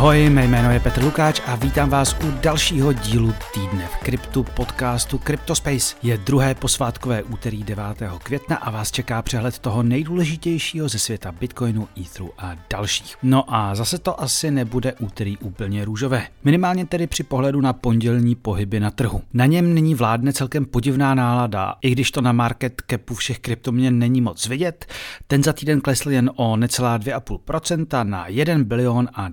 ahoj, mé jméno je Petr Lukáč a vítám vás u dalšího dílu týdne v kryptu podcastu CryptoSpace. Je druhé posvátkové úterý 9. května a vás čeká přehled toho nejdůležitějšího ze světa Bitcoinu, Etheru a dalších. No a zase to asi nebude úterý úplně růžové. Minimálně tedy při pohledu na pondělní pohyby na trhu. Na něm nyní vládne celkem podivná nálada, i když to na market capu všech kryptoměn není moc vidět. Ten za týden klesl jen o necelá 2,5% na 1 bilion a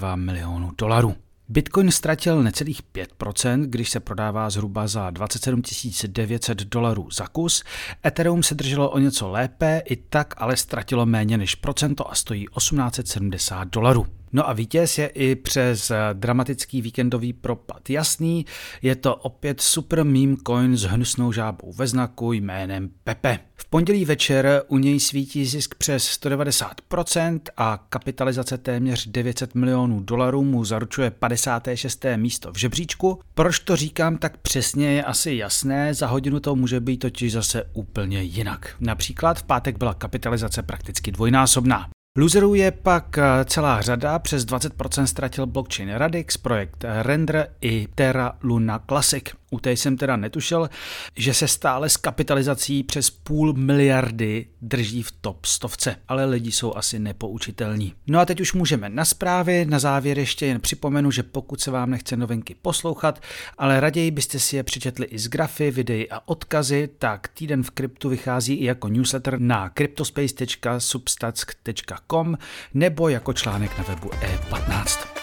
202 milionů dolarů. Bitcoin ztratil necelých 5%, když se prodává zhruba za 27 900 dolarů za kus. Ethereum se drželo o něco lépe, i tak ale ztratilo méně než procento a stojí 1870 dolarů. No a vítěz je i přes dramatický víkendový propad jasný, je to opět super meme coin s hnusnou žábou ve znaku jménem Pepe. V pondělí večer u něj svítí zisk přes 190% a kapitalizace téměř 900 milionů dolarů mu zaručuje 56. místo v žebříčku. Proč to říkám tak přesně je asi jasné, za hodinu to může být totiž zase úplně jinak. Například v pátek byla kapitalizace prakticky dvojnásobná. Loserů je pak eh, celá řada, přes 20% ztratil blockchain Radix, projekt Render i Terra Luna Classic. U té jsem teda netušil, že se stále s kapitalizací přes půl miliardy drží v top stovce, ale lidi jsou asi nepoučitelní. No a teď už můžeme na zprávy, na závěr ještě jen připomenu, že pokud se vám nechce novinky poslouchat, ale raději byste si je přečetli i z grafy, videí a odkazy, tak týden v kryptu vychází i jako newsletter na cryptospace.substatsk.com nebo jako článek na webu E15.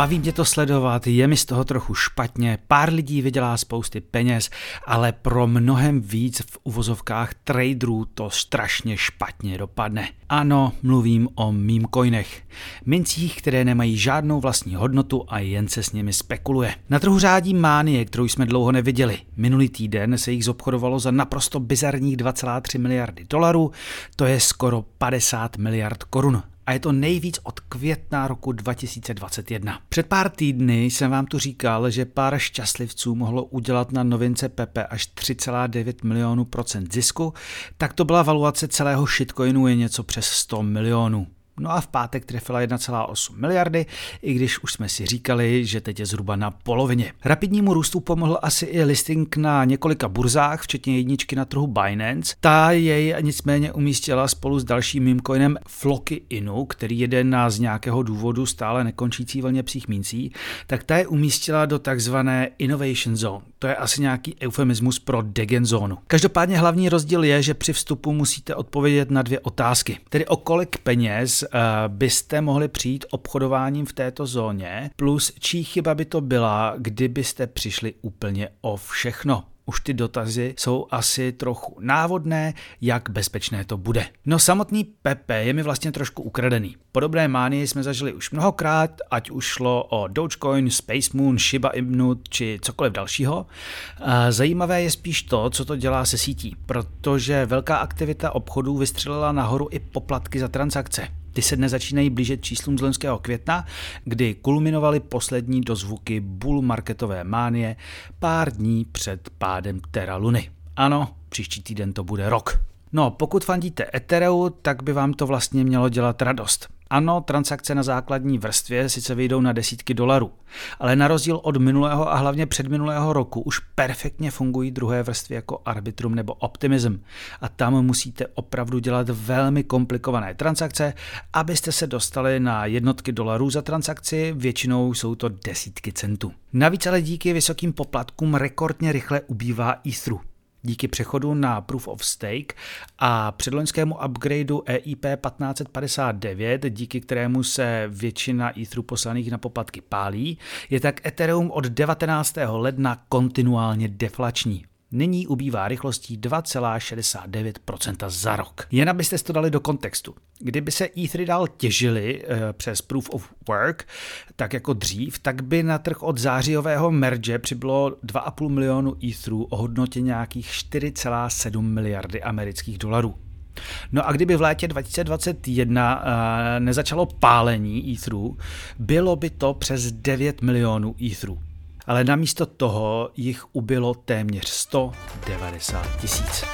Baví mě to sledovat, je mi z toho trochu špatně, pár lidí vydělá spousty peněz, ale pro mnohem víc v uvozovkách traderů to strašně špatně dopadne. Ano, mluvím o meme coinech. Mincích, které nemají žádnou vlastní hodnotu a jen se s nimi spekuluje. Na trhu řádí mánie, kterou jsme dlouho neviděli. Minulý týden se jich zobchodovalo za naprosto bizarních 2,3 miliardy dolarů, to je skoro 50 miliard korun a je to nejvíc od května roku 2021. Před pár týdny jsem vám tu říkal, že pár šťastlivců mohlo udělat na novince Pepe až 3,9 milionů procent zisku, tak to byla valuace celého shitcoinu je něco přes 100 milionů. No a v pátek trefila 1,8 miliardy, i když už jsme si říkali, že teď je zhruba na polovině. Rapidnímu růstu pomohl asi i listing na několika burzách, včetně jedničky na trhu Binance. Ta jej nicméně umístila spolu s dalším mimcoinem Floky Inu, který jede na z nějakého důvodu stále nekončící vlně psích mincí, tak ta je umístila do takzvané Innovation Zone. To je asi nějaký eufemismus pro degen zónu. Každopádně hlavní rozdíl je, že při vstupu musíte odpovědět na dvě otázky. Tedy o kolik peněz Eh, byste mohli přijít obchodováním v této zóně, plus čí chyba by to byla, kdybyste přišli úplně o všechno už ty dotazy jsou asi trochu návodné, jak bezpečné to bude. No samotný Pepe je mi vlastně trošku ukradený. Podobné mánie jsme zažili už mnohokrát, ať už šlo o Dogecoin, Space Moon, Shiba Inu či cokoliv dalšího. Zajímavé je spíš to, co to dělá se sítí, protože velká aktivita obchodů vystřelila nahoru i poplatky za transakce. Ty se dnes začínají blížit číslům z loňského května, kdy kulminovaly poslední dozvuky bull marketové mánie pár dní před pádem Terra Luny. Ano, příští týden to bude rok. No, pokud fandíte Ethereu, tak by vám to vlastně mělo dělat radost. Ano, transakce na základní vrstvě sice vyjdou na desítky dolarů, ale na rozdíl od minulého a hlavně předminulého roku už perfektně fungují druhé vrstvy jako Arbitrum nebo Optimism a tam musíte opravdu dělat velmi komplikované transakce, abyste se dostali na jednotky dolarů za transakci, většinou jsou to desítky centů. Navíc ale díky vysokým poplatkům rekordně rychle ubývá Etheru. Díky přechodu na Proof of Stake a předloňskému upgradeu EIP 1559, díky kterému se většina Etheru poslaných na poplatky pálí, je tak Ethereum od 19. ledna kontinuálně deflační. Nyní ubývá rychlostí 2,69% za rok. Jen abyste to dali do kontextu. Kdyby se Ethery dál těžily e, přes Proof of Work, tak jako dřív, tak by na trh od zářijového merge přibylo 2,5 milionu Etherů o hodnotě nějakých 4,7 miliardy amerických dolarů. No a kdyby v létě 2021 uh, eh, nezačalo pálení Etherů, bylo by to přes 9 milionů Etherů ale namísto toho jich ubylo téměř 190 tisíc.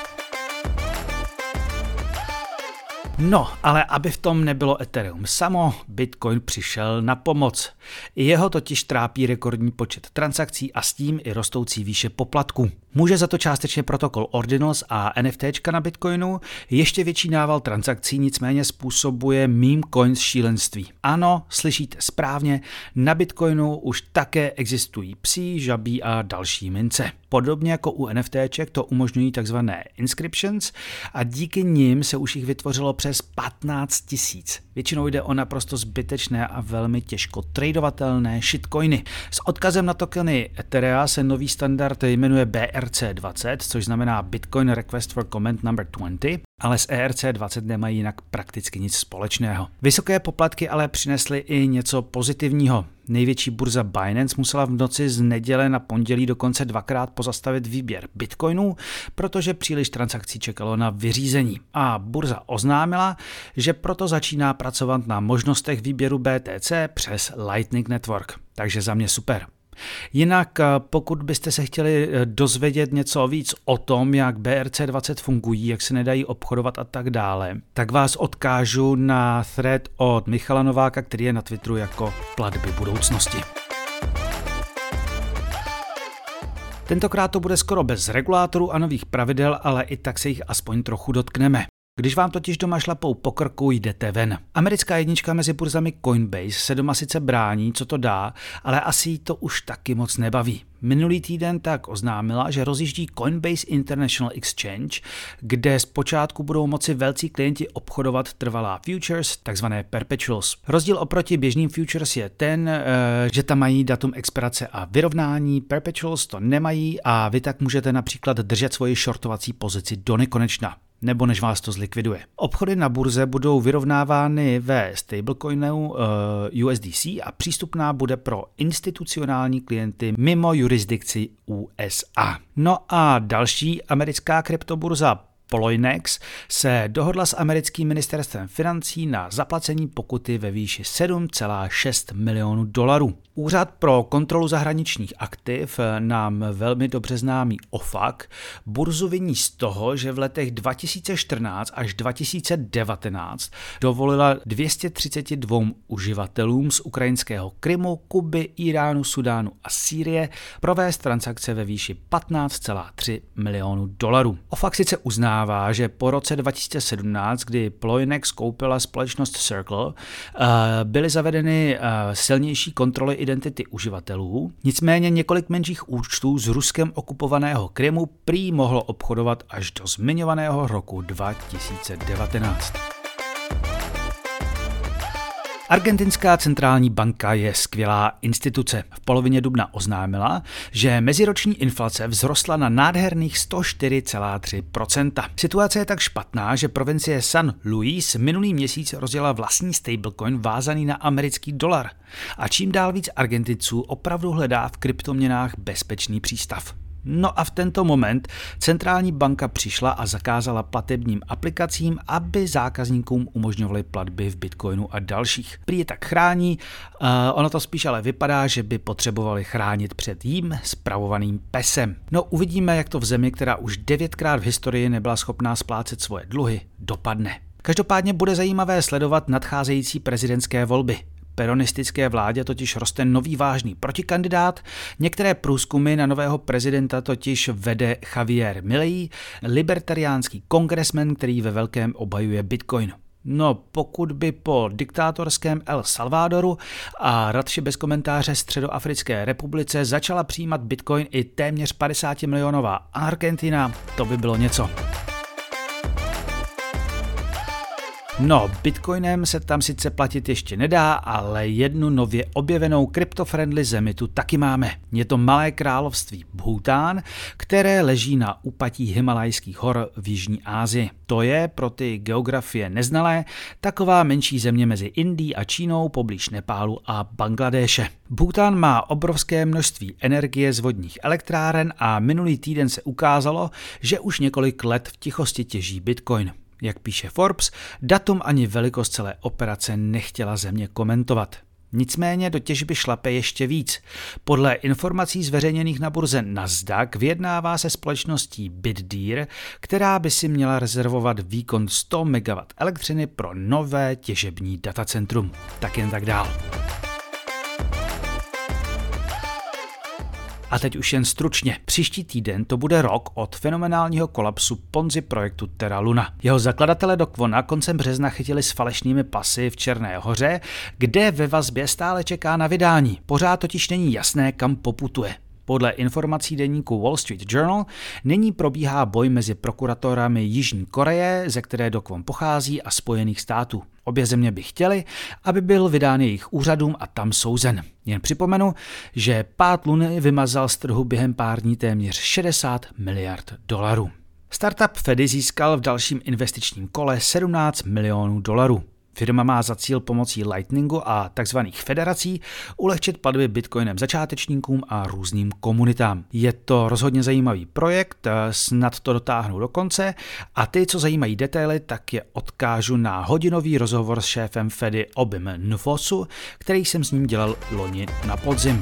No, ale aby v tom nebylo Ethereum samo, Bitcoin přišel na pomoc. Jeho totiž trápí rekordní počet transakcí a s tím i rostoucí výše poplatků. Může za to částečně protokol Ordinals a NFT na Bitcoinu, ještě větší nával transakcí nicméně způsobuje meme coins šílenství. Ano, slyšíte správně, na Bitcoinu už také existují psí, žabí a další mince. Podobně jako u NFTček to umožňují tzv. inscriptions a díky nim se už jich vytvořilo přes 15 tisíc. Většinou jde o naprosto zbytečné a velmi těžko tradovatelné shitcoiny. S odkazem na tokeny Etherea se nový standard jmenuje BRC20, což znamená Bitcoin Request for Comment Number 20 ale s ERC20 nemají jinak prakticky nic společného. Vysoké poplatky ale přinesly i něco pozitivního. Největší burza Binance musela v noci z neděle na pondělí dokonce dvakrát pozastavit výběr bitcoinů, protože příliš transakcí čekalo na vyřízení. A burza oznámila, že proto začíná pracovat na možnostech výběru BTC přes Lightning Network. Takže za mě super. Jinak, eh, pokud byste se chtěli eh, dozvědět něco víc o tom, jak BRC20 fungují, jak se nedají obchodovat a tak dále, tak vás odkážu na thread od Michala Nováka, který je na Twitteru jako platby budoucnosti. Tentokrát to bude skoro bez regulátorů a nových pravidel, ale i tak se jich aspoň trochu dotkneme. Když vám totiž doma šlapou po krku, jdete ven. Americká jednička mezi burzami Coinbase se doma sice brání, co to dá, ale asi to už taky moc nebaví. Minulý týden tak oznámila, že rozjíždí Coinbase International Exchange, kde zpočátku budou moci velcí klienti obchodovat trvalá futures, takzvané perpetuals. Rozdíl oproti běžným futures je ten, eh, že tam mají datum expirace a vyrovnání, perpetuals to nemají a vy tak můžete například držet svoji shortovací pozici do nekonečna nebo než vás to zlikviduje. Obchody na burze budou vyrovnávány ve stablecoinu uh, eh, USDC a přístupná bude pro institucionální klienty mimo jurisdikci USA. No a další americká kryptoburza Poloinex se dohodla s americkým ministerstvem financí na zaplacení pokuty ve výši 7,6 milionů dolarů. Úřad pro kontrolu zahraničních aktiv, nám velmi dobře známý OFAC, burzu viní z toho, že v letech 2014 až 2019 dovolila 232 uživatelům z ukrajinského Krymu, Kuby, Iránu, Sudánu a Sýrie provést transakce ve výši 15,3 milionů dolarů. OFAC sice uzná, že po roce 2017, kdy Ploinex koupila společnost Circle, eh, byly zavedeny eh, silnější kontroly identity uživatelů, nicméně několik menších účtů z Ruskem okupovaného Krymu prý mohlo obchodovat až do zmiňovaného roku 2019. Argentinská centrální banka je skvělá instituce. V polovině dubna oznámila, že meziroční inflace vzrostla na nádherných 104,3%. Situace je tak špatná, že provincie San Luis minulý měsíc rozjela vlastní stablecoin vázaný na americký dolar. A čím dál víc Argentinců opravdu hledá v kryptoměnách bezpečný přístav. No a v tento moment centrální banka přišla a zakázala platebním aplikacím, aby zákazníkům umožňovaly platby v Bitcoinu a dalších. Prý je tak chrání, uh, ono to spíš ale vypadá, že by potřebovali chránit před jím spravovaným pesem. No uvidíme, jak to v zemi, která už devětkrát v historii nebyla schopná splácet svoje dluhy, dopadne. Každopádně bude zajímavé sledovat nadcházející prezidentské volby. Peronistické vládě totiž roste nový vážný protikandidát. Některé průzkumy na nového prezidenta totiž vede Javier Milei, libertariánský kongresmen, který ve velkém obhajuje Bitcoin. No, pokud by po diktátorském El Salvadoru a radši bez komentáře Středoafrické republice začala přijímat Bitcoin i téměř 50 milionová Argentina, to by bylo něco. No, bitcoinem se tam sice platit ještě nedá, ale jednu nově objevenou kryptofriendly zemi tu taky máme. Je to malé království Bhután, které leží na úpatí Himalajských hor v Jižní Asii. To je pro ty geografie neznalé taková menší země mezi Indií a Čínou poblíž Nepálu a Bangladéše. Bhután má obrovské množství energie z vodních elektráren a minulý týden se ukázalo, že už několik let v tichosti těží bitcoin. Jak píše Forbes, datum ani velikost celé operace nechtěla země komentovat. Nicméně do těžby šlape ještě víc. Podle informací zveřejněných na burze Nasdaq vyjednává se společností BitDeer, která by si měla rezervovat výkon 100 MW elektřiny pro nové těžební datacentrum. Tak jen tak dál. A teď už jen stručně. Příští týden to bude rok od fenomenálního kolapsu Ponzi projektu Terra Luna. Jeho zakladatelé do Kvona koncem března chytili s falešnými pasy v Černé hoře, kde ve vazbě stále čeká na vydání. Pořád totiž není jasné, kam poputuje. Podle informací deníku Wall Street Journal nyní probíhá boj mezi prokuratorami Jižní Koreje, ze které dokon pochází, a Spojených států. Obě země by chtěly, aby byl vydán jejich úřadům a tam souzen. Jen připomenu, že pát Luny vymazal z trhu během pár dní téměř 60 miliard dolarů. Startup Fedy získal v dalším investičním kole 17 milionů dolarů. Firma má za cíl pomocí Lightningu a tzv. federací ulehčit platby bitcoinem začátečníkům a různým komunitám. Je to rozhodně zajímavý projekt, snad to dotáhnu do konce a ty, co zajímají detaily, tak je odkážu na hodinový rozhovor s šéfem Fedy Obim Nfosu, který jsem s ním dělal loni na podzim.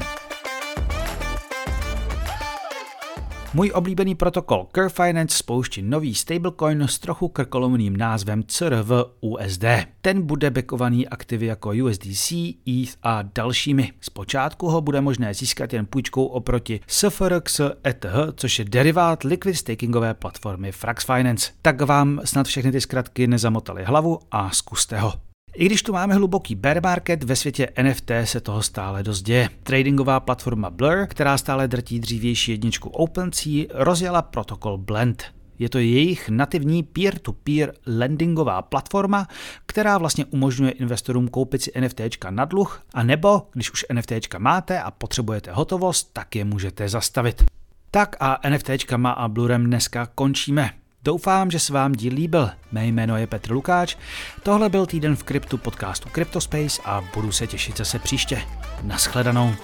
Můj oblíbený protokol Curve Finance spouští nový stablecoin s trochu krkolomným názvem CRV USD. Ten bude bekovaný aktivy jako USDC, ETH a dalšími. Zpočátku ho bude možné získat jen půjčkou oproti SFRX ETH, což je derivát liquid stakingové platformy Frax Finance. Tak vám snad všechny ty zkratky nezamotaly hlavu a zkuste ho. I když tu máme hluboký bear market, ve světě NFT se toho stále dost děje. Tradingová platforma Blur, která stále drtí dřívější jedničku OpenSea, rozjela protokol Blend. Je to jejich nativní peer-to-peer lendingová platforma, která vlastně umožňuje investorům koupit si NFT na dluh, a nebo když už NFT máte a potřebujete hotovost, tak je můžete zastavit. Tak a NFT a Blurem dneska končíme. Doufám, že se vám díl líbil. Mé jméno je Petr Lukáč, tohle byl týden v kryptu podcastu CryptoSpace a budu se těšit zase příště. Naschledanou.